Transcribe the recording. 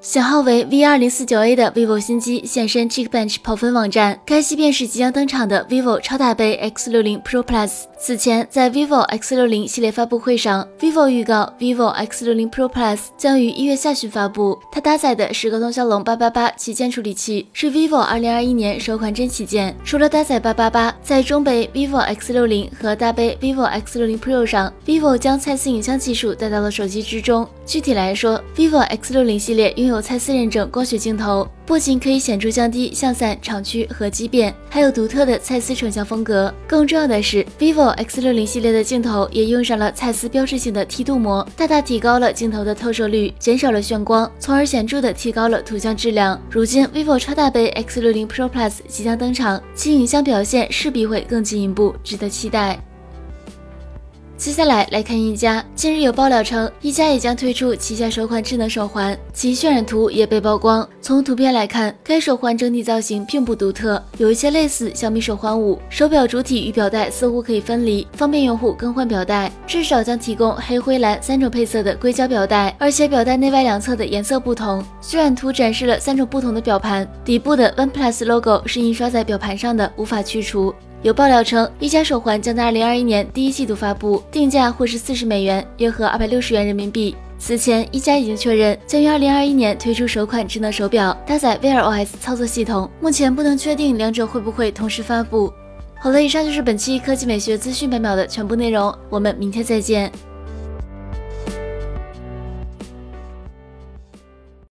型号为 V 二零四九 A 的 vivo 新机现身 Geekbench 跑分网站，该机便是即将登场的 vivo 超大杯 X 六零 Pro Plus。此前，在 vivo X 六零系列发布会上，vivo 预告 vivo X 六零 Pro Plus 将于一月下旬发布。它搭载的是高通骁龙八八八旗舰处理器，是 vivo 二零二一年首款真旗舰。除了搭载八八八，在中杯 vivo X 六零和大杯 vivo X 六零 Pro 上，vivo 将蔡司影像技术带到了手机之中。具体来说，vivo X 六零系列拥有有蔡司认证光学镜头，不仅可以显著降低像散、场区和畸变，还有独特的蔡司成像风格。更重要的是，vivo X 六零系列的镜头也用上了蔡司标志性的梯度膜，大大提高了镜头的透射率，减少了眩光，从而显著的提高了图像质量。如今，vivo 超大杯 X 六零 Pro Plus 即将登场，其影像表现势必会更进一步，值得期待。接下来来看一加。近日有爆料称，一加也将推出旗下首款智能手环，其渲染图也被曝光。从图片来看，该手环整体造型并不独特，有一些类似小米手环五。手表主体与表带似乎可以分离，方便用户更换表带。至少将提供黑、灰、蓝三种配色的硅胶表带，而且表带内外两侧的颜色不同。渲染图展示了三种不同的表盘，底部的 OnePlus logo 是印刷在表盘上的，无法去除。有爆料称，一加手环将在二零二一年第一季度发布，定价会是四十美元，约合二百六十元人民币。此前，一加已经确认将于二零二一年推出首款智能手表，搭载 Wear OS 操作系统。目前不能确定两者会不会同时发布。好了，以上就是本期科技美学资讯百秒的全部内容，我们明天再见。